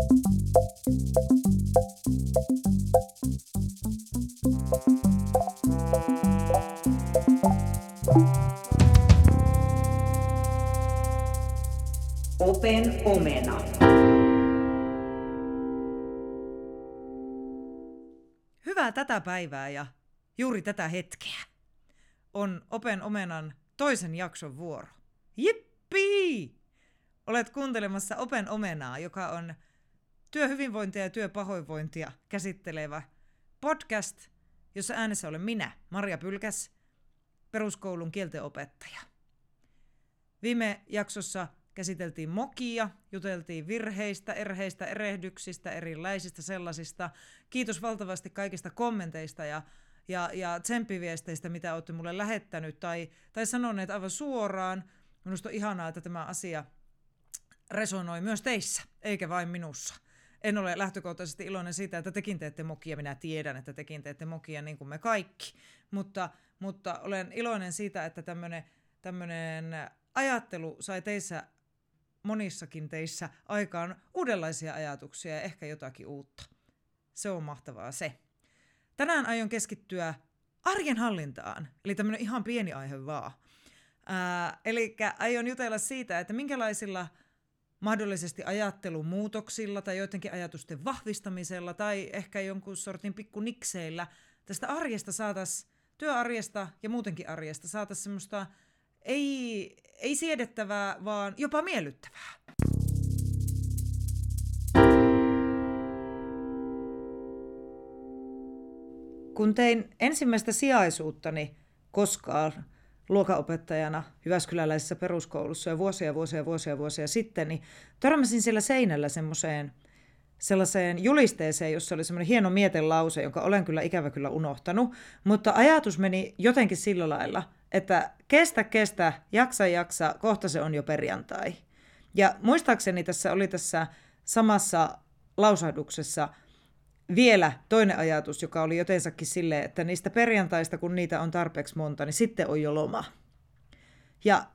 Open omena. Hyvää tätä päivää ja juuri tätä hetkeä. On Open Omenan toisen jakson vuoro. Jippi! Olet kuuntelemassa Open Omenaa, joka on työhyvinvointia ja työpahoinvointia käsittelevä podcast, jossa äänessä olen minä, Maria Pylkäs, peruskoulun kieltenopettaja. Viime jaksossa käsiteltiin mokia, juteltiin virheistä, erheistä, erehdyksistä, erilaisista sellaisista. Kiitos valtavasti kaikista kommenteista ja, ja, ja tsemppiviesteistä, mitä olette mulle lähettänyt tai, tai sanoneet aivan suoraan. Minusta on ihanaa, että tämä asia resonoi myös teissä, eikä vain minussa. En ole lähtökohtaisesti iloinen siitä, että tekin teette mokia. Minä tiedän, että tekin teette mokia niin kuin me kaikki. Mutta, mutta olen iloinen siitä, että tämmöinen ajattelu sai teissä monissakin teissä aikaan uudenlaisia ajatuksia ja ehkä jotakin uutta. Se on mahtavaa se. Tänään aion keskittyä arjen hallintaan, eli tämmöinen ihan pieni aihe vaan. eli aion jutella siitä, että minkälaisilla mahdollisesti ajattelumuutoksilla tai joidenkin ajatusten vahvistamisella tai ehkä jonkun sortin pikkunikseillä tästä arjesta saataisiin, työarjesta ja muutenkin arjesta saataisiin semmoista ei, ei siedettävää, vaan jopa miellyttävää. Kun tein ensimmäistä sijaisuuttani koskaan luokanopettajana Jyväskyläläisessä peruskoulussa jo vuosia, vuosia, vuosia, vuosia sitten, niin törmäsin siellä seinällä semmoiseen sellaiseen julisteeseen, jossa oli semmoinen hieno mietelause, jonka olen kyllä ikävä kyllä unohtanut, mutta ajatus meni jotenkin sillä lailla – että kestä, kestä, jaksa, jaksa, kohta se on jo perjantai. Ja muistaakseni tässä oli tässä samassa lausahduksessa vielä toinen ajatus, joka oli jotensakin silleen, että niistä perjantaista, kun niitä on tarpeeksi monta, niin sitten on jo loma. Ja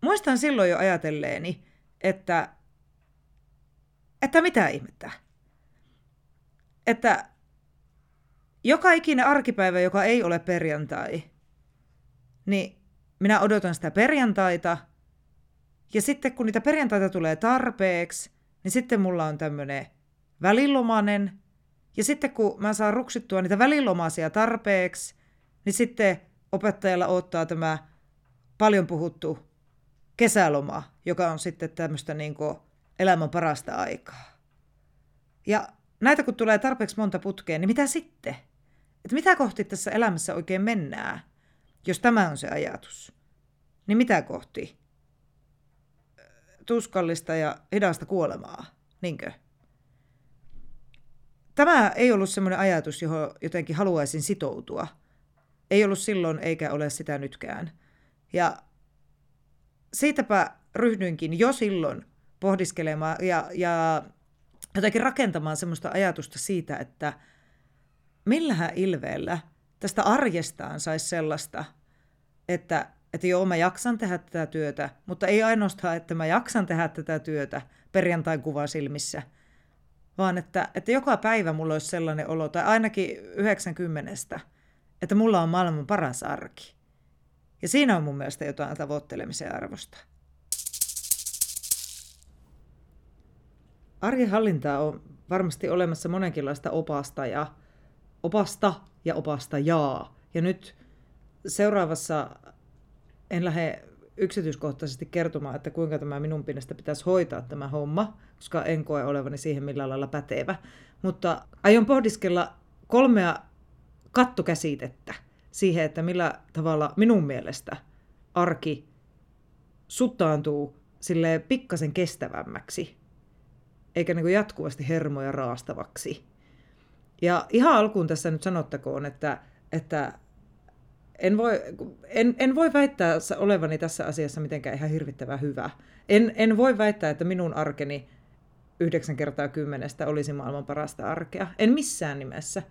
muistan silloin jo ajatelleeni, että, että mitä ihmettä. Että joka ikinen arkipäivä, joka ei ole perjantai, niin minä odotan sitä perjantaita. Ja sitten kun niitä perjantaita tulee tarpeeksi, niin sitten mulla on tämmöinen välilomanen. Ja sitten kun mä saan ruksittua niitä välilomaisia tarpeeksi, niin sitten opettajalla ottaa tämä paljon puhuttu kesäloma, joka on sitten tämmöistä niin elämän parasta aikaa. Ja näitä kun tulee tarpeeksi monta putkeen, niin mitä sitten? Että mitä kohti tässä elämässä oikein mennään? Jos tämä on se ajatus, niin mitä kohti? Tuskallista ja hidasta kuolemaa, niinkö? Tämä ei ollut semmoinen ajatus, johon jotenkin haluaisin sitoutua. Ei ollut silloin eikä ole sitä nytkään. Ja siitäpä ryhdyinkin jo silloin pohdiskelemaan ja, ja jotenkin rakentamaan semmoista ajatusta siitä, että millähän ilveellä tästä arjestaan saisi sellaista, että, että joo, mä jaksan tehdä tätä työtä, mutta ei ainoastaan, että mä jaksan tehdä tätä työtä perjantain kuva silmissä, vaan että, että joka päivä mulla olisi sellainen olo, tai ainakin 90, että mulla on maailman paras arki. Ja siinä on mun mielestä jotain tavoittelemisen arvosta. Arjen on varmasti olemassa monenkinlaista opasta ja opasta ja opastajaa. Ja nyt seuraavassa en lähde yksityiskohtaisesti kertomaan, että kuinka tämä minun pinnasta pitäisi hoitaa tämä homma, koska en koe olevani siihen millään lailla pätevä. Mutta aion pohdiskella kolmea kattokäsitettä siihen, että millä tavalla minun mielestä arki suttaantuu sille pikkasen kestävämmäksi, eikä niin jatkuvasti hermoja raastavaksi. Ja ihan alkuun tässä nyt sanottakoon, että, että en voi, en, en voi väittää olevani tässä asiassa mitenkään ihan hirvittävän hyvä. En, en voi väittää, että minun arkeni yhdeksän kertaa kymmenestä olisi maailman parasta arkea. En missään nimessä.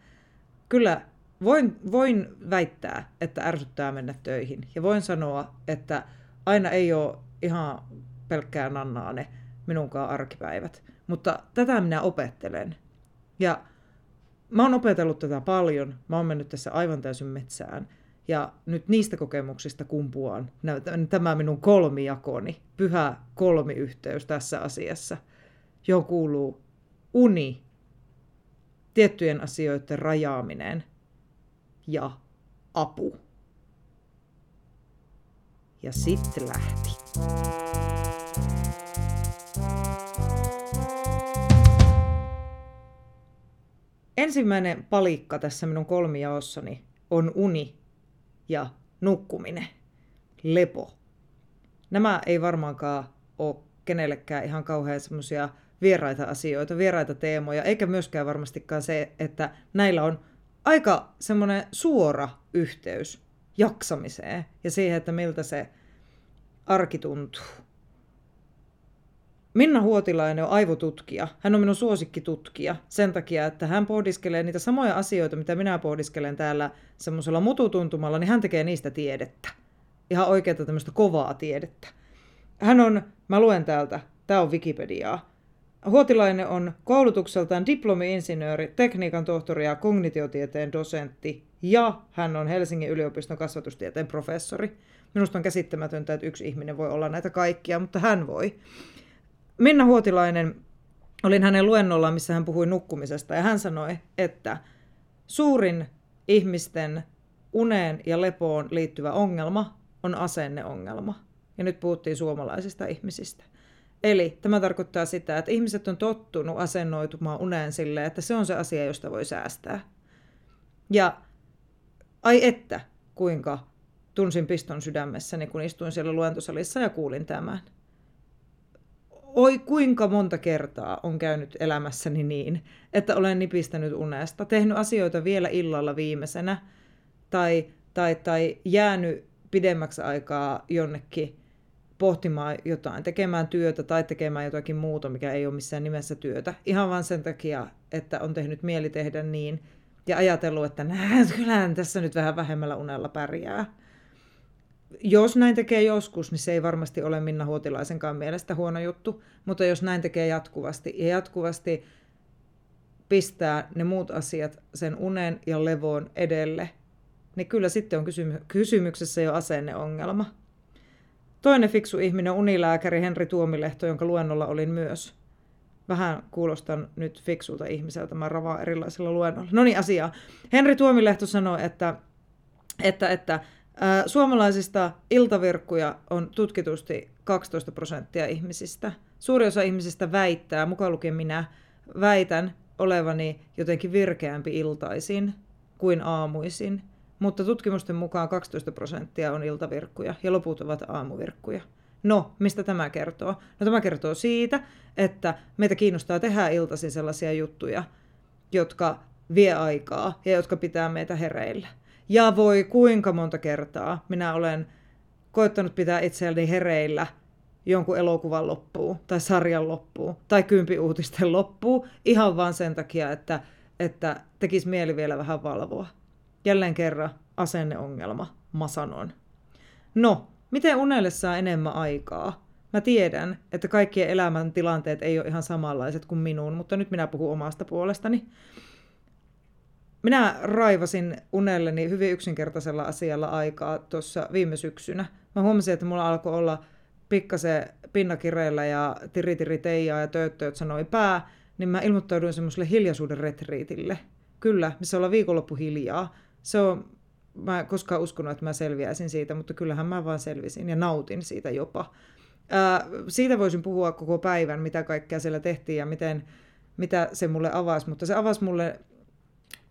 Kyllä voin, voin väittää, että ärsyttää mennä töihin. Ja voin sanoa, että aina ei ole ihan pelkkää nannaane, minunkaan arkipäivät. Mutta tätä minä opettelen. Ja mä oon opetellut tätä paljon. Mä oon mennyt tässä aivan täysin metsään. Ja nyt niistä kokemuksista kumpuaan tämä minun kolmijakoni, pyhä kolmiyhteys tässä asiassa, johon kuuluu uni, tiettyjen asioiden rajaaminen ja apu. Ja sitten lähti. Ensimmäinen palikka tässä minun kolmijaossani on uni ja nukkuminen, lepo. Nämä ei varmaankaan ole kenellekään ihan kauhean semmoisia vieraita asioita, vieraita teemoja, eikä myöskään varmastikaan se, että näillä on aika semmoinen suora yhteys jaksamiseen ja siihen, että miltä se arki tuntuu. Minna Huotilainen on aivotutkija. Hän on minun suosikkitutkija sen takia, että hän pohdiskelee niitä samoja asioita, mitä minä pohdiskelen täällä semmoisella mututuntumalla, niin hän tekee niistä tiedettä. Ihan oikeaa tämmöistä kovaa tiedettä. Hän on, mä luen täältä, tämä on Wikipediaa. Huotilainen on koulutukseltaan diplomi-insinööri, tekniikan tohtori ja kognitiotieteen dosentti ja hän on Helsingin yliopiston kasvatustieteen professori. Minusta on käsittämätöntä, että yksi ihminen voi olla näitä kaikkia, mutta hän voi. Minna Huotilainen, olin hänen luennollaan, missä hän puhui nukkumisesta, ja hän sanoi, että suurin ihmisten uneen ja lepoon liittyvä ongelma on asenneongelma. Ja nyt puhuttiin suomalaisista ihmisistä. Eli tämä tarkoittaa sitä, että ihmiset on tottunut asennoitumaan uneen sille, että se on se asia, josta voi säästää. Ja ai että, kuinka tunsin piston sydämessäni, kun istuin siellä luentosalissa ja kuulin tämän oi kuinka monta kertaa on käynyt elämässäni niin, että olen nipistänyt unesta, tehnyt asioita vielä illalla viimeisenä tai, tai, tai jäänyt pidemmäksi aikaa jonnekin pohtimaan jotain, tekemään työtä tai tekemään jotakin muuta, mikä ei ole missään nimessä työtä. Ihan vain sen takia, että on tehnyt mieli tehdä niin ja ajatellut, että kyllähän tässä nyt vähän vähemmällä unella pärjää jos näin tekee joskus, niin se ei varmasti ole Minna Huotilaisenkaan mielestä huono juttu, mutta jos näin tekee jatkuvasti ja jatkuvasti pistää ne muut asiat sen unen ja levoon edelle, niin kyllä sitten on kysymy- kysymyksessä jo asenneongelma. Toinen fiksu ihminen on unilääkäri Henri Tuomilehto, jonka luennolla olin myös. Vähän kuulostan nyt fiksulta ihmiseltä, mä ravaan erilaisilla luennoilla. No niin, asiaa. Henri Tuomilehto sanoi, että, että, että Suomalaisista iltavirkkuja on tutkitusti 12 prosenttia ihmisistä. Suuri osa ihmisistä väittää, mukaan lukien minä, väitän olevani jotenkin virkeämpi iltaisin kuin aamuisin. Mutta tutkimusten mukaan 12 prosenttia on iltavirkkuja ja loput ovat aamuvirkkuja. No, mistä tämä kertoo? No tämä kertoo siitä, että meitä kiinnostaa tehdä iltaisin sellaisia juttuja, jotka vie aikaa ja jotka pitää meitä hereillä. Ja voi kuinka monta kertaa minä olen koittanut pitää itseäni hereillä jonkun elokuvan loppuun, tai sarjan loppuun, tai kympiuutisten loppuun, ihan vaan sen takia, että, että tekisi mieli vielä vähän valvoa. Jälleen kerran asenneongelma, masanon. No, miten unelle saa enemmän aikaa? Mä tiedän, että kaikkien elämän tilanteet ei ole ihan samanlaiset kuin minun, mutta nyt minä puhun omasta puolestani. Minä raivasin unelleni hyvin yksinkertaisella asialla aikaa tuossa viime syksynä. Mä huomasin, että mulla alkoi olla pikkasen pinnakireillä ja tiritiri teijaa ja tööttööt sanoi pää, niin mä ilmoittauduin semmoiselle hiljaisuuden retriitille. Kyllä, missä ollaan viikonloppu hiljaa. Se on, mä en koskaan uskonut, että mä selviäisin siitä, mutta kyllähän mä vaan selvisin ja nautin siitä jopa. Ää, siitä voisin puhua koko päivän, mitä kaikkea siellä tehtiin ja miten, mitä se mulle avasi, mutta se avasi mulle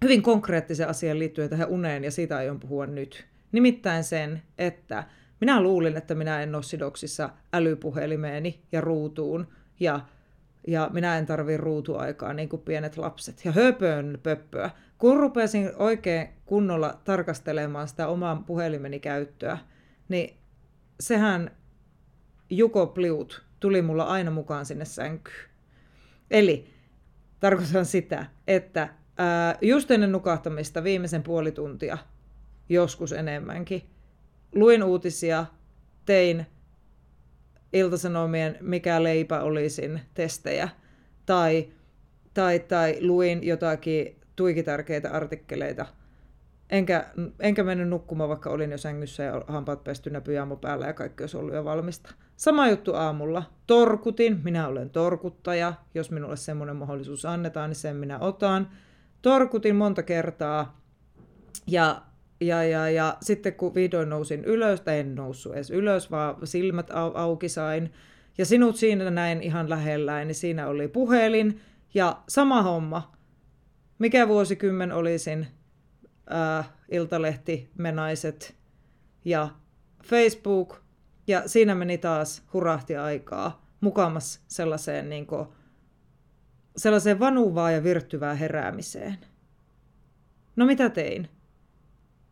hyvin konkreettisen asian liittyen tähän uneen, ja siitä aion puhua nyt. Nimittäin sen, että minä luulin, että minä en ole sidoksissa älypuhelimeeni ja ruutuun, ja, ja minä en tarvi ruutuaikaa niin kuin pienet lapset. Ja höpön pöppöä. Kun rupesin oikein kunnolla tarkastelemaan sitä oman puhelimeni käyttöä, niin sehän Juko Pliut tuli mulla aina mukaan sinne sänkyyn. Eli tarkoitan sitä, että Just ennen nukahtamista viimeisen puoli tuntia, joskus enemmänkin, luin uutisia, tein iltasanomien Mikä leipä olisin testejä. Tai, tai, tai luin jotakin tuikitärkeitä artikkeleita. Enkä, enkä mennyt nukkumaan, vaikka olin jo sängyssä ja hampaat pestynä pyjamo päällä ja kaikki olisi ollut jo valmista. Sama juttu aamulla. Torkutin, minä olen torkuttaja. Jos minulle semmoinen mahdollisuus annetaan, niin sen minä otan. Torkutin monta kertaa. Ja, ja, ja, ja sitten kun vihdoin nousin ylös, tai en noussut edes ylös, vaan silmät au, auki sain. Ja sinut siinä näin ihan lähellä, niin siinä oli puhelin. Ja sama homma. Mikä vuosikymmen olisin? Äh, Iltalehti, Menaiset ja Facebook – ja siinä meni taas hurahti aikaa mukamas sellaiseen, niin kuin, sellaiseen vanuvaa ja virttyvää heräämiseen. No mitä tein?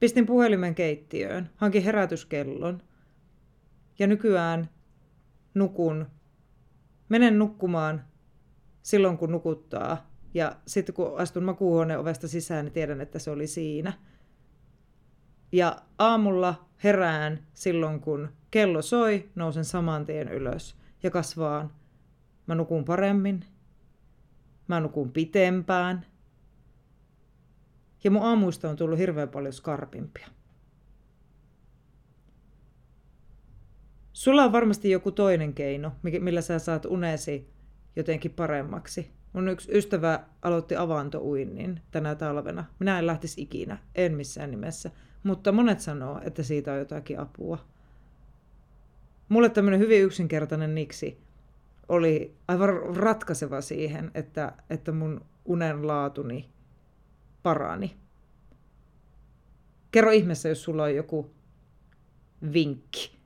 Pistin puhelimen keittiöön, hankin herätyskellon ja nykyään nukun. Menen nukkumaan silloin, kun nukuttaa. Ja sitten kun astun makuuhuoneen ovesta sisään, niin tiedän, että se oli siinä. Ja aamulla herään silloin, kun kello soi, nousen saman tien ylös ja kasvaan. Mä nukun paremmin, mä nukun pitempään. Ja mun aamuista on tullut hirveän paljon skarpimpia. Sulla on varmasti joku toinen keino, millä sä saat unesi jotenkin paremmaksi. Mun yksi ystävä aloitti avantouinnin tänä talvena. Minä en lähtisi ikinä, en missään nimessä. Mutta monet sanoo, että siitä on jotakin apua. Mulle tämmöinen hyvin yksinkertainen niksi oli aivan ratkaiseva siihen, että, että mun unen laatuni parani. Kerro ihmeessä, jos sulla on joku vinkki,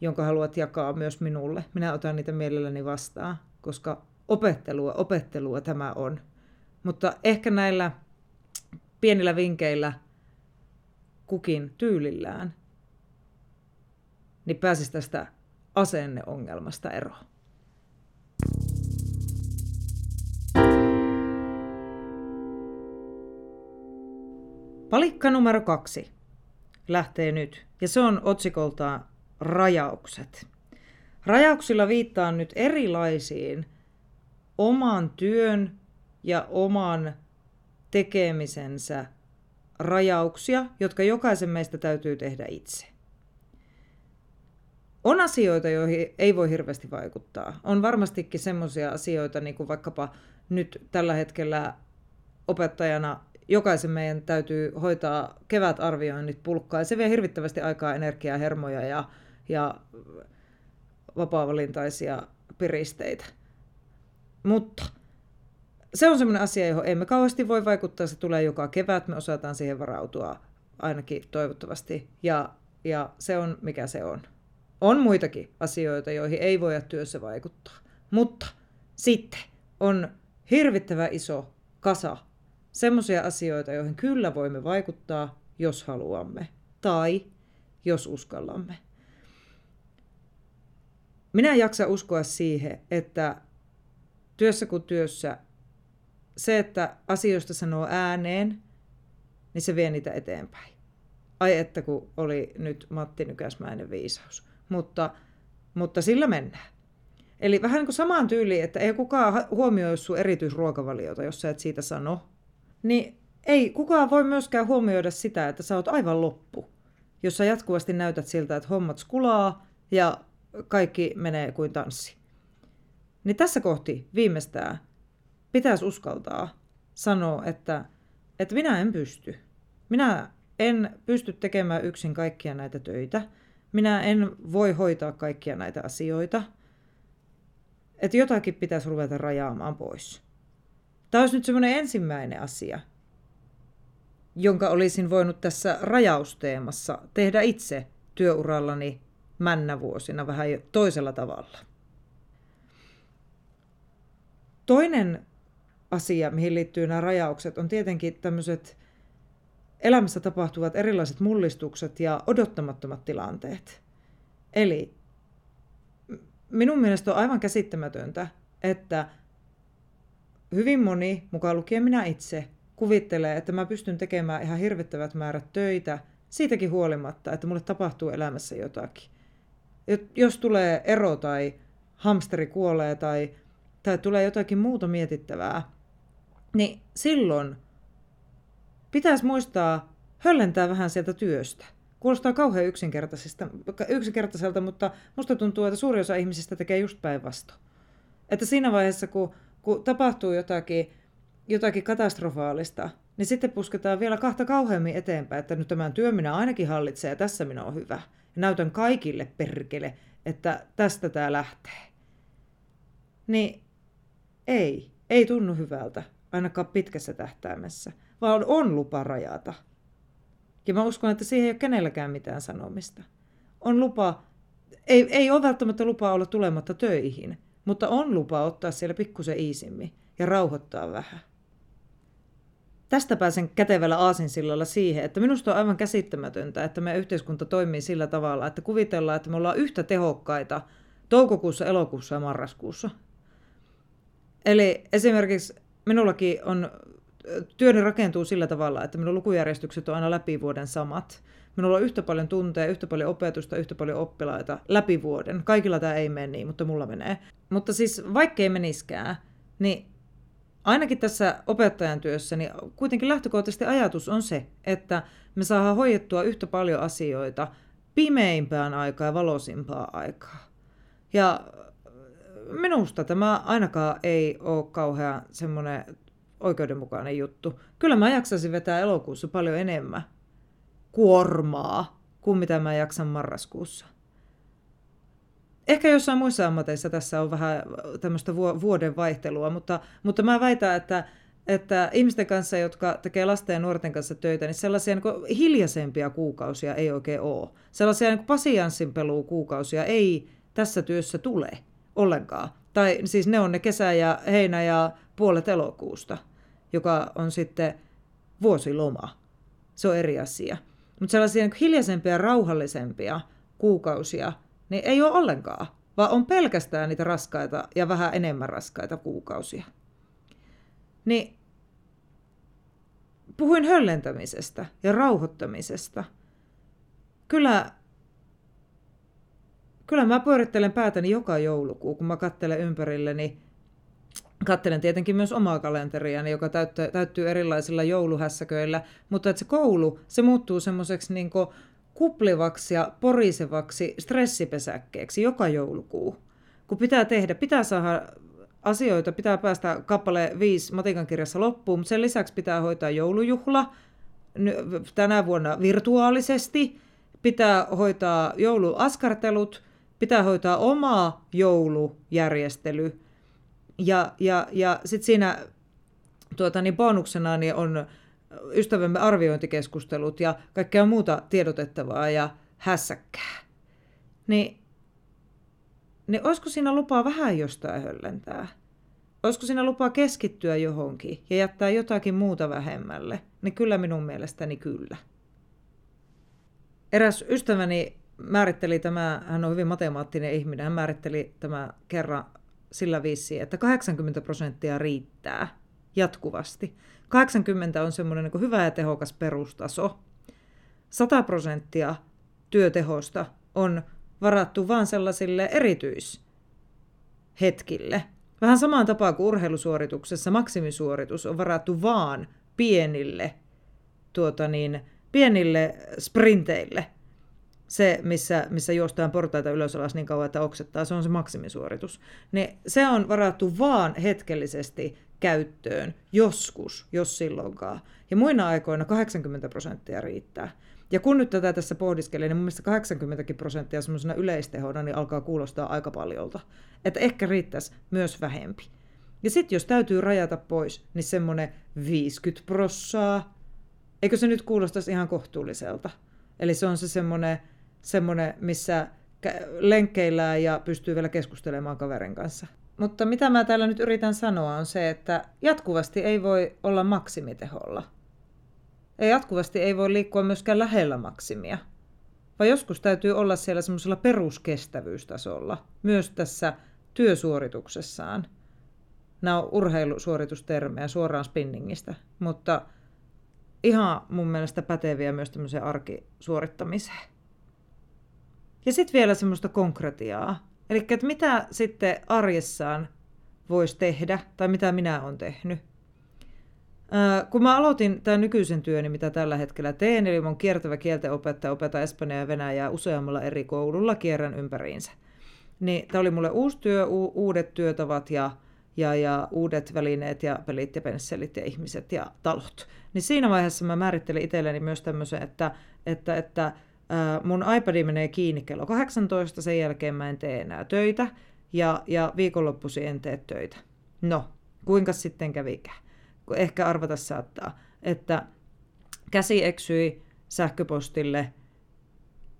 jonka haluat jakaa myös minulle. Minä otan niitä mielelläni vastaan, koska opettelua, opettelua tämä on. Mutta ehkä näillä pienillä vinkeillä kukin tyylillään, niin pääsisi tästä asenneongelmasta eroon. Palikka numero kaksi lähtee nyt, ja se on otsikoltaan rajaukset. Rajauksilla viittaan nyt erilaisiin oman työn ja oman tekemisensä rajauksia, jotka jokaisen meistä täytyy tehdä itse. On asioita, joihin ei voi hirveästi vaikuttaa. On varmastikin semmoisia asioita, niin kuin vaikkapa nyt tällä hetkellä opettajana jokaisen meidän täytyy hoitaa kevätarvioinnit pulkkaa, ja se vie hirvittävästi aikaa, energiaa, hermoja ja, ja vapaa-valintaisia piristeitä. Mutta se on semmoinen asia, johon emme kauheasti voi vaikuttaa. Se tulee joka kevät, me osataan siihen varautua ainakin toivottavasti. Ja, ja se on mikä se on. On muitakin asioita, joihin ei voida työssä vaikuttaa. Mutta sitten on hirvittävä iso kasa semmoisia asioita, joihin kyllä voimme vaikuttaa, jos haluamme. Tai jos uskallamme. Minä en jaksa uskoa siihen, että työssä kuin työssä se, että asioista sanoo ääneen, niin se vie niitä eteenpäin. Ai että kun oli nyt Matti Nykäsmäinen viisaus. Mutta, mutta sillä mennään. Eli vähän niin kuin samaan tyyliin, että ei kukaan huomioi sun erityisruokavaliota, jos sä et siitä sano. Niin ei kukaan voi myöskään huomioida sitä, että sä oot aivan loppu. Jos sä jatkuvasti näytät siltä, että hommat skulaa ja kaikki menee kuin tanssi. Niin tässä kohti viimeistään pitäisi uskaltaa sanoa, että, että minä en pysty. Minä en pysty tekemään yksin kaikkia näitä töitä. Minä en voi hoitaa kaikkia näitä asioita. Että jotakin pitäisi ruveta rajaamaan pois. Tämä olisi nyt semmoinen ensimmäinen asia, jonka olisin voinut tässä rajausteemassa tehdä itse työurallani männävuosina vähän toisella tavalla. Toinen asia, mihin liittyy nämä rajaukset, on tietenkin tämmöiset elämässä tapahtuvat erilaiset mullistukset ja odottamattomat tilanteet. Eli minun mielestä on aivan käsittämätöntä, että hyvin moni, mukaan lukien minä itse, kuvittelee, että mä pystyn tekemään ihan hirvittävät määrät töitä siitäkin huolimatta, että mulle tapahtuu elämässä jotakin. jos tulee ero tai hamsteri kuolee tai, tai tulee jotakin muuta mietittävää, niin silloin pitäisi muistaa höllentää vähän sieltä työstä. Kuulostaa kauhean yksinkertaiselta, mutta musta tuntuu, että suuri osa ihmisistä tekee just päinvastoin. Että siinä vaiheessa, kun, kun tapahtuu jotakin, jotakin katastrofaalista, niin sitten pusketaan vielä kahta kauheammin eteenpäin, että nyt tämän työn minä ainakin hallitsen ja tässä minä olen hyvä. Näytän kaikille perkele, että tästä tämä lähtee. Niin ei, ei tunnu hyvältä, ainakaan pitkässä tähtäimessä, vaan on lupa rajata. Ja mä uskon, että siihen ei ole kenelläkään mitään sanomista. On lupa, ei, ei ole välttämättä lupa olla tulematta töihin, mutta on lupa ottaa siellä pikkusen iisimmin ja rauhoittaa vähän. Tästä pääsen kätevällä aasinsillalla siihen, että minusta on aivan käsittämätöntä, että meidän yhteiskunta toimii sillä tavalla, että kuvitellaan, että me ollaan yhtä tehokkaita toukokuussa, elokuussa ja marraskuussa. Eli esimerkiksi minullakin on, työni rakentuu sillä tavalla, että minun lukujärjestykset on aina läpi vuoden samat. Minulla on yhtä paljon tunteja, yhtä paljon opetusta, yhtä paljon oppilaita läpi vuoden. Kaikilla tämä ei mene niin, mutta mulla menee. Mutta siis vaikkei meniskään, niin ainakin tässä opettajan työssä, niin kuitenkin lähtökohtaisesti ajatus on se, että me saadaan hoidettua yhtä paljon asioita pimeimpään aikaan ja valosimpaan aikaa. Ja minusta tämä ainakaan ei ole kauhean semmoinen oikeudenmukainen juttu. Kyllä mä jaksaisin vetää elokuussa paljon enemmän kuormaa kuin mitä mä jaksan marraskuussa. Ehkä jossain muissa ammateissa tässä on vähän tämmöistä vuoden vaihtelua, mutta, mutta mä väitän, että, että ihmisten kanssa, jotka tekee lasten ja nuorten kanssa töitä, niin sellaisia niin hiljaisempia kuukausia ei oikein ole. Sellaisia niin pasianssin kuukausia ei tässä työssä tule ollenkaan. Tai siis ne on ne kesä ja heinä ja puolet elokuusta, joka on sitten vuosiloma. Se on eri asia. Mutta sellaisia niin hiljaisempia ja rauhallisempia kuukausia niin ei ole ollenkaan, vaan on pelkästään niitä raskaita ja vähän enemmän raskaita kuukausia. Niin puhuin höllentämisestä ja rauhoittamisesta. Kyllä, kyllä mä pyörittelen päätäni joka joulukuu, kun mä kattelen ympärilleni. Kattelen tietenkin myös omaa kalenteriani, joka täyttyy, täyttyy erilaisilla jouluhässäköillä, mutta että se koulu, se muuttuu semmoiseksi niin kuplivaksi ja porisevaksi stressipesäkkeeksi joka joulukuu. Kun pitää tehdä, pitää saada asioita, pitää päästä kappale 5 matikan kirjassa loppuun, mutta sen lisäksi pitää hoitaa joulujuhla tänä vuonna virtuaalisesti, pitää hoitaa jouluaskartelut, pitää hoitaa oma joulujärjestely ja, ja, ja sitten siinä tuota, niin bonuksena niin on ystävämme arviointikeskustelut ja kaikkea muuta tiedotettavaa ja hässäkkää. Niin, niin olisiko siinä lupaa vähän jostain höllentää? Olisiko siinä lupaa keskittyä johonkin ja jättää jotakin muuta vähemmälle? Niin kyllä minun mielestäni kyllä. Eräs ystäväni määritteli tämä, hän on hyvin matemaattinen ihminen, hän määritteli tämä kerran sillä viisi, että 80 prosenttia riittää jatkuvasti. 80 on semmoinen niin hyvä ja tehokas perustaso. 100 prosenttia työtehosta on varattu vain sellaisille erityishetkille. Vähän samaan tapaan kuin urheilusuorituksessa maksimisuoritus on varattu vaan pienille, tuota niin, pienille sprinteille. Se, missä, missä juostaan portaita ylös alas niin kauan, että oksettaa, se on se maksimisuoritus. Niin se on varattu vaan hetkellisesti käyttöön joskus, jos silloinkaan. Ja muina aikoina 80 prosenttia riittää. Ja kun nyt tätä tässä pohdiskelee, niin mun mielestä 80 prosenttia semmoisena yleistehona niin alkaa kuulostaa aika paljolta. Että ehkä riittäisi myös vähempi. Ja sitten jos täytyy rajata pois, niin semmoinen 50 prossaa, eikö se nyt kuulostaisi ihan kohtuulliselta? Eli se on se semmoinen, semmoinen missä lenkkeillään ja pystyy vielä keskustelemaan kaverin kanssa. Mutta mitä mä täällä nyt yritän sanoa on se, että jatkuvasti ei voi olla maksimiteholla. Ja jatkuvasti ei voi liikkua myöskään lähellä maksimia. Vaan joskus täytyy olla siellä semmoisella peruskestävyystasolla, myös tässä työsuorituksessaan. Nämä on urheilusuoritustermejä suoraan spinningistä, mutta ihan mun mielestä päteviä myös tämmöiseen arkisuorittamiseen. Ja sitten vielä semmoista konkretiaa. Eli että mitä sitten arjessaan voisi tehdä, tai mitä minä olen tehnyt. Ää, kun mä aloitin tämän nykyisen työni, mitä tällä hetkellä teen, eli mun kiertävä kieltenopettaja opettaa Espanjaa ja Venäjää useammalla eri koululla, kierrän ympäriinsä. Niin tämä oli mulle uusi työ, u- uudet työtavat ja, ja, ja uudet välineet ja pelit ja pensselit ja ihmiset ja talot. Niin siinä vaiheessa mä määrittelin itselleni myös tämmöisen, että, että, että mun iPad menee kiinni kello 18, sen jälkeen mä en tee enää töitä ja, ja viikonloppuisin en tee töitä. No, kuinka sitten kävikään? Ehkä arvata saattaa, että käsi eksyi sähköpostille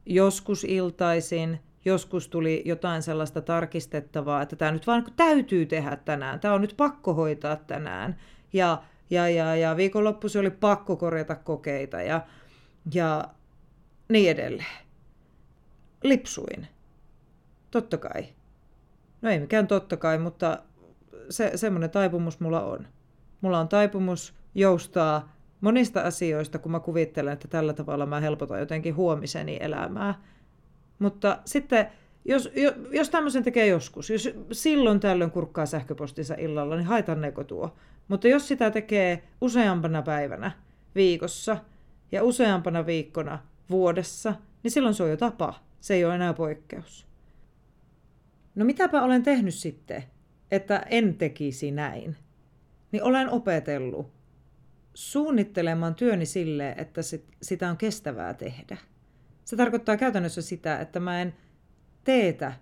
joskus iltaisin, joskus tuli jotain sellaista tarkistettavaa, että tämä nyt vaan täytyy tehdä tänään, tämä on nyt pakko hoitaa tänään. Ja, ja, ja, ja viikonloppuisin oli pakko korjata kokeita ja, ja niin edelleen. Lipsuin. Totta kai. No ei mikään totta kai, mutta se, semmoinen taipumus mulla on. Mulla on taipumus joustaa monista asioista, kun mä kuvittelen, että tällä tavalla mä helpotan jotenkin huomiseni elämää. Mutta sitten, jos, jos tämmöisen tekee joskus, jos silloin tällöin kurkkaa sähköpostinsa illalla, niin haitanneeko tuo? Mutta jos sitä tekee useampana päivänä viikossa ja useampana viikkona vuodessa, niin silloin se on jo tapa. Se ei ole enää poikkeus. No mitäpä olen tehnyt sitten, että en tekisi näin? Niin olen opetellut suunnittelemaan työni sille, että sit, sitä on kestävää tehdä. Se tarkoittaa käytännössä sitä, että mä en teetä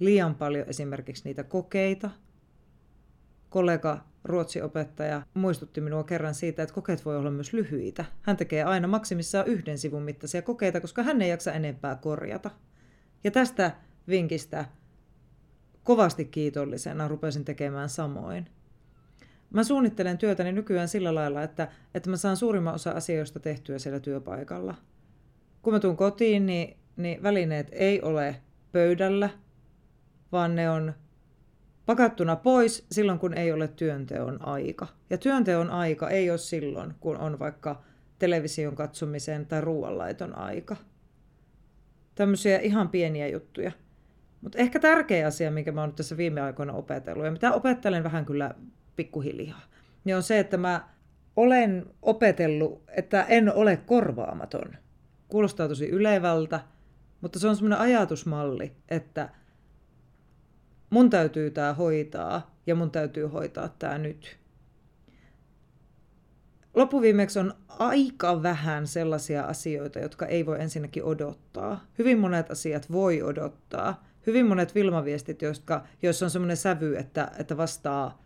liian paljon esimerkiksi niitä kokeita. Kollega ruotsiopettaja muistutti minua kerran siitä, että kokeet voi olla myös lyhyitä. Hän tekee aina maksimissaan yhden sivun mittaisia kokeita, koska hän ei jaksa enempää korjata. Ja tästä vinkistä kovasti kiitollisena rupesin tekemään samoin. Mä suunnittelen työtäni nykyään sillä lailla, että, että mä saan suurimman osa asioista tehtyä siellä työpaikalla. Kun mä tuun kotiin, niin, niin välineet ei ole pöydällä, vaan ne on pakattuna pois silloin, kun ei ole työnteon aika. Ja työnteon aika ei ole silloin, kun on vaikka television katsomisen tai ruoanlaiton aika. Tämmöisiä ihan pieniä juttuja. Mutta ehkä tärkeä asia, minkä mä oon tässä viime aikoina opetellut, ja mitä opettelen vähän kyllä pikkuhiljaa, niin on se, että mä olen opetellut, että en ole korvaamaton. Kuulostaa tosi ylevältä, mutta se on semmoinen ajatusmalli, että mun täytyy tämä hoitaa ja mun täytyy hoitaa tämä nyt. Loppuviimeksi on aika vähän sellaisia asioita, jotka ei voi ensinnäkin odottaa. Hyvin monet asiat voi odottaa. Hyvin monet filmaviestit, jotka, joissa on semmoinen sävy, että, että vastaa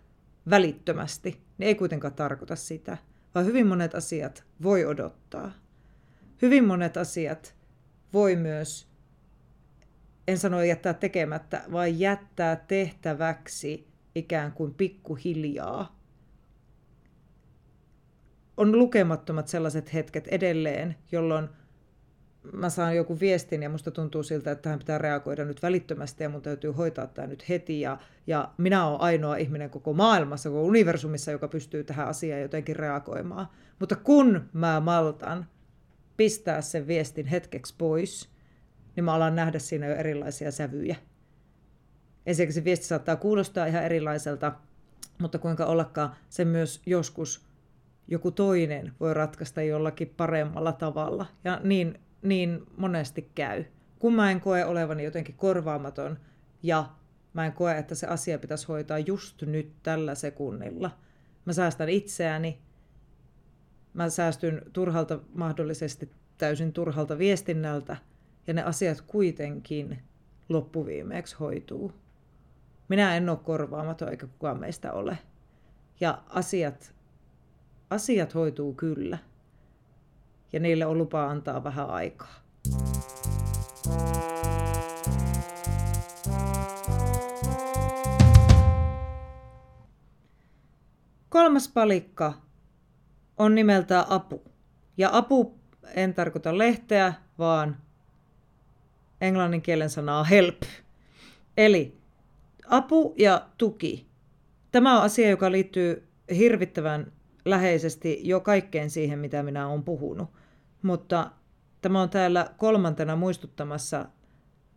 välittömästi, niin ei kuitenkaan tarkoita sitä, vaan hyvin monet asiat voi odottaa. Hyvin monet asiat voi myös, en sano jättää tekemättä, vaan jättää tehtäväksi ikään kuin pikkuhiljaa. On lukemattomat sellaiset hetket edelleen, jolloin mä saan joku viestin ja musta tuntuu siltä, että tähän pitää reagoida nyt välittömästi ja mun täytyy hoitaa tämä nyt heti. Ja, ja minä olen ainoa ihminen koko maailmassa, koko universumissa, joka pystyy tähän asiaan jotenkin reagoimaan. Mutta kun mä maltan pistää sen viestin hetkeksi pois, niin mä alan nähdä siinä jo erilaisia sävyjä. Ensinnäkin se viesti saattaa kuulostaa ihan erilaiselta, mutta kuinka ollakaan se myös joskus joku toinen voi ratkaista jollakin paremmalla tavalla. Ja niin niin monesti käy. Kun mä en koe olevani jotenkin korvaamaton ja mä en koe, että se asia pitäisi hoitaa just nyt tällä sekunnilla. Mä säästän itseäni, mä säästyn turhalta, mahdollisesti täysin turhalta viestinnältä ja ne asiat kuitenkin loppuviimeeksi hoituu. Minä en ole korvaamaton eikä kukaan meistä ole. Ja asiat, asiat hoituu kyllä ja niille on lupa antaa vähän aikaa. Kolmas palikka on nimeltään apu. Ja apu en tarkoita lehteä, vaan englannin kielen sanaa help. Eli apu ja tuki. Tämä on asia, joka liittyy hirvittävän läheisesti jo kaikkeen siihen, mitä minä olen puhunut. Mutta tämä on täällä kolmantena muistuttamassa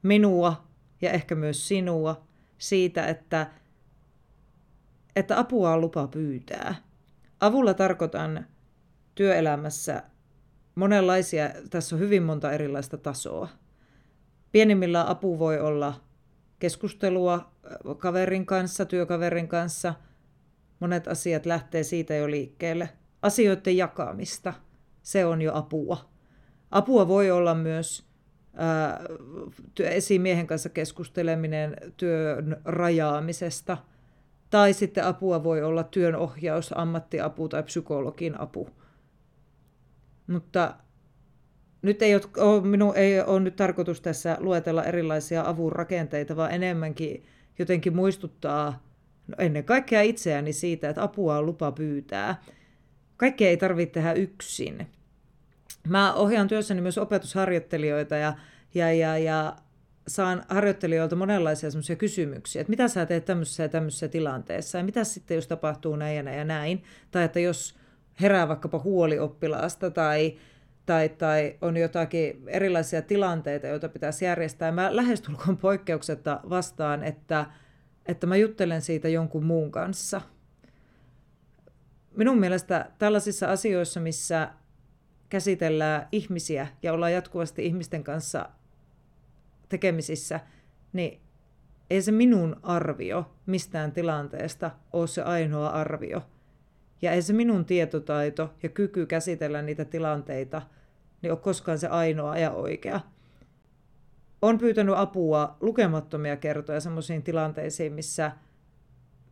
minua ja ehkä myös sinua siitä, että, että apua on lupa pyytää. Avulla tarkoitan työelämässä monenlaisia, tässä on hyvin monta erilaista tasoa. Pienimmillä apu voi olla keskustelua kaverin kanssa, työkaverin kanssa. Monet asiat lähtee siitä jo liikkeelle. Asioiden jakamista, se on jo apua. Apua voi olla myös ää, esimiehen kanssa keskusteleminen työn rajaamisesta. Tai sitten apua voi olla työn ohjaus, ammattiapu tai psykologin apu. Mutta nyt ei ole, minun ei ole nyt tarkoitus tässä luetella erilaisia avun rakenteita, vaan enemmänkin jotenkin muistuttaa no ennen kaikkea itseäni siitä, että apua on lupa pyytää. Kaikkea ei tarvitse tehdä yksin. Mä ohjaan työssäni myös opetusharjoittelijoita ja, ja, ja, ja saan harjoittelijoilta monenlaisia semmoisia kysymyksiä, että mitä sä teet tämmöisessä ja tämmöisessä tilanteessa, ja mitä sitten, jos tapahtuu näin ja näin ja näin, tai että jos herää vaikkapa huoli oppilaasta, tai, tai, tai on jotakin erilaisia tilanteita, joita pitäisi järjestää. Mä lähestulkoon poikkeuksetta vastaan, että, että mä juttelen siitä jonkun muun kanssa. Minun mielestä tällaisissa asioissa, missä käsitellään ihmisiä ja ollaan jatkuvasti ihmisten kanssa tekemisissä, niin ei se minun arvio mistään tilanteesta ole se ainoa arvio. Ja ei se minun tietotaito ja kyky käsitellä niitä tilanteita niin ole koskaan se ainoa ja oikea. Olen pyytänyt apua lukemattomia kertoja sellaisiin tilanteisiin, missä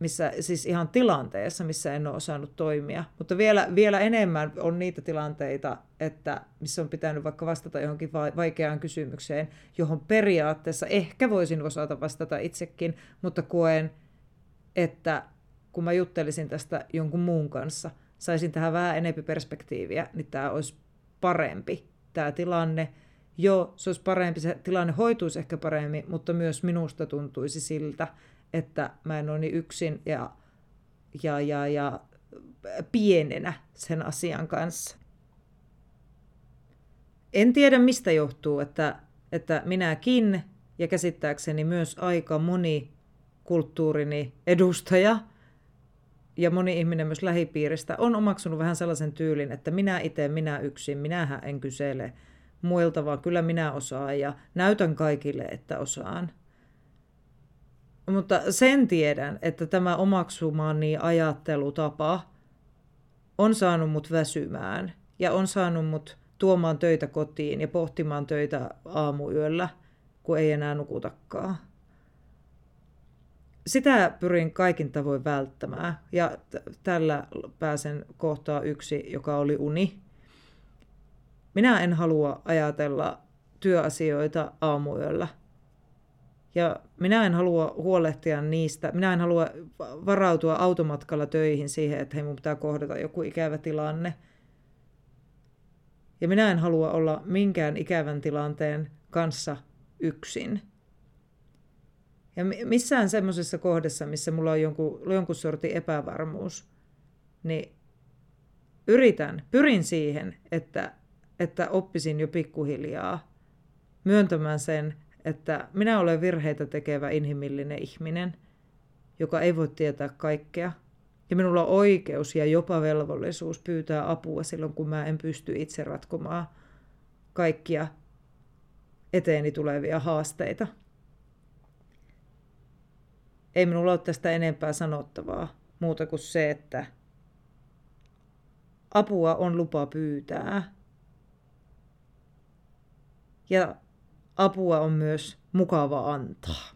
missä siis ihan tilanteessa, missä en ole osannut toimia. Mutta vielä, vielä enemmän on niitä tilanteita, että missä on pitänyt vaikka vastata johonkin vaikeaan kysymykseen, johon periaatteessa ehkä voisin osata vastata itsekin, mutta koen, että kun mä juttelisin tästä jonkun muun kanssa, saisin tähän vähän enempi perspektiiviä, niin tämä olisi parempi, tämä tilanne. Joo, se olisi parempi, se tilanne hoituisi ehkä paremmin, mutta myös minusta tuntuisi siltä, että mä en ole niin yksin ja, ja, ja, ja pienenä sen asian kanssa. En tiedä mistä johtuu, että, että minäkin ja käsittääkseni myös aika moni kulttuurini edustaja ja moni ihminen myös lähipiiristä on omaksunut vähän sellaisen tyylin, että minä itse, minä yksin, minähän en kysele muilta, vaan kyllä minä osaan ja näytän kaikille, että osaan. Mutta sen tiedän, että tämä omaksumani ajattelutapa on saanut mut väsymään ja on saanut mut tuomaan töitä kotiin ja pohtimaan töitä aamuyöllä, kun ei enää nukutakaan. Sitä pyrin kaikin tavoin välttämään ja t- tällä pääsen kohtaa yksi, joka oli uni. Minä en halua ajatella työasioita aamuyöllä – ja minä en halua huolehtia niistä, minä en halua varautua automatkalla töihin siihen, että hei mun pitää kohdata joku ikävä tilanne. Ja minä en halua olla minkään ikävän tilanteen kanssa yksin. Ja missään semmoisessa kohdassa, missä mulla on jonkun, jonkun sortin epävarmuus, niin yritän, pyrin siihen, että, että oppisin jo pikkuhiljaa myöntämään sen, että minä olen virheitä tekevä inhimillinen ihminen, joka ei voi tietää kaikkea. Ja minulla on oikeus ja jopa velvollisuus pyytää apua silloin, kun mä en pysty itse ratkomaan kaikkia eteeni tulevia haasteita. Ei minulla ole tästä enempää sanottavaa muuta kuin se, että apua on lupa pyytää. Ja apua on myös mukava antaa.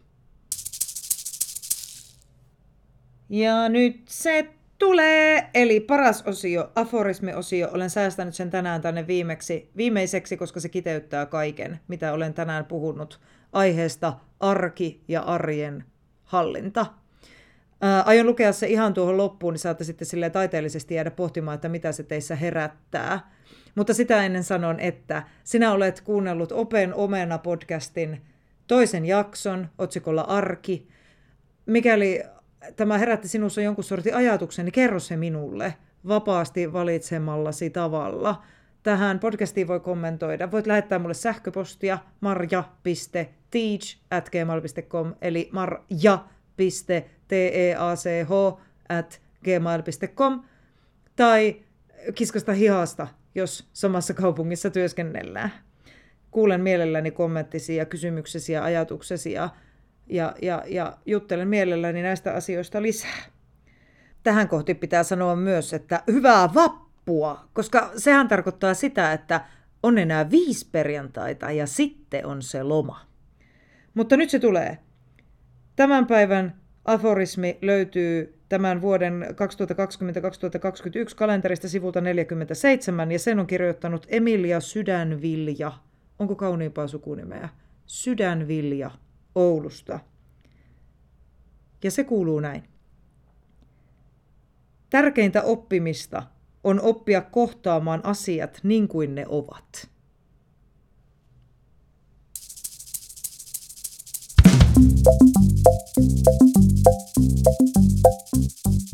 Ja nyt se tulee, eli paras osio, aforismi-osio. Olen säästänyt sen tänään tänne viimeksi, viimeiseksi, koska se kiteyttää kaiken, mitä olen tänään puhunut aiheesta arki ja arjen hallinta. Ää, aion lukea se ihan tuohon loppuun, niin saatte sitten sille taiteellisesti jäädä pohtimaan, että mitä se teissä herättää. Mutta sitä ennen sanon, että sinä olet kuunnellut Open Omena podcastin toisen jakson otsikolla Arki. Mikäli tämä herätti sinussa jonkun sortin ajatuksen, niin kerro se minulle vapaasti valitsemallasi tavalla. Tähän podcastiin voi kommentoida. Voit lähettää mulle sähköpostia marja.teach at gmail.com eli marja.teach at gmail.com tai kiskasta hihasta, jos samassa kaupungissa työskennellään. Kuulen mielelläni kommenttisi ja kysymyksesi ja ajatuksesi ja, ja, ja, ja juttelen mielelläni näistä asioista lisää. Tähän kohti pitää sanoa myös, että hyvää vappua, koska sehän tarkoittaa sitä, että on enää viisi perjantaita ja sitten on se loma. Mutta nyt se tulee. Tämän päivän aforismi löytyy tämän vuoden 2020-2021 kalenterista sivulta 47 ja sen on kirjoittanut Emilia Sydänvilja. Onko kauniimpaa sukunimeä? Sydänvilja Oulusta. Ja se kuuluu näin. Tärkeintä oppimista on oppia kohtaamaan asiat niin kuin ne ovat. Thank you.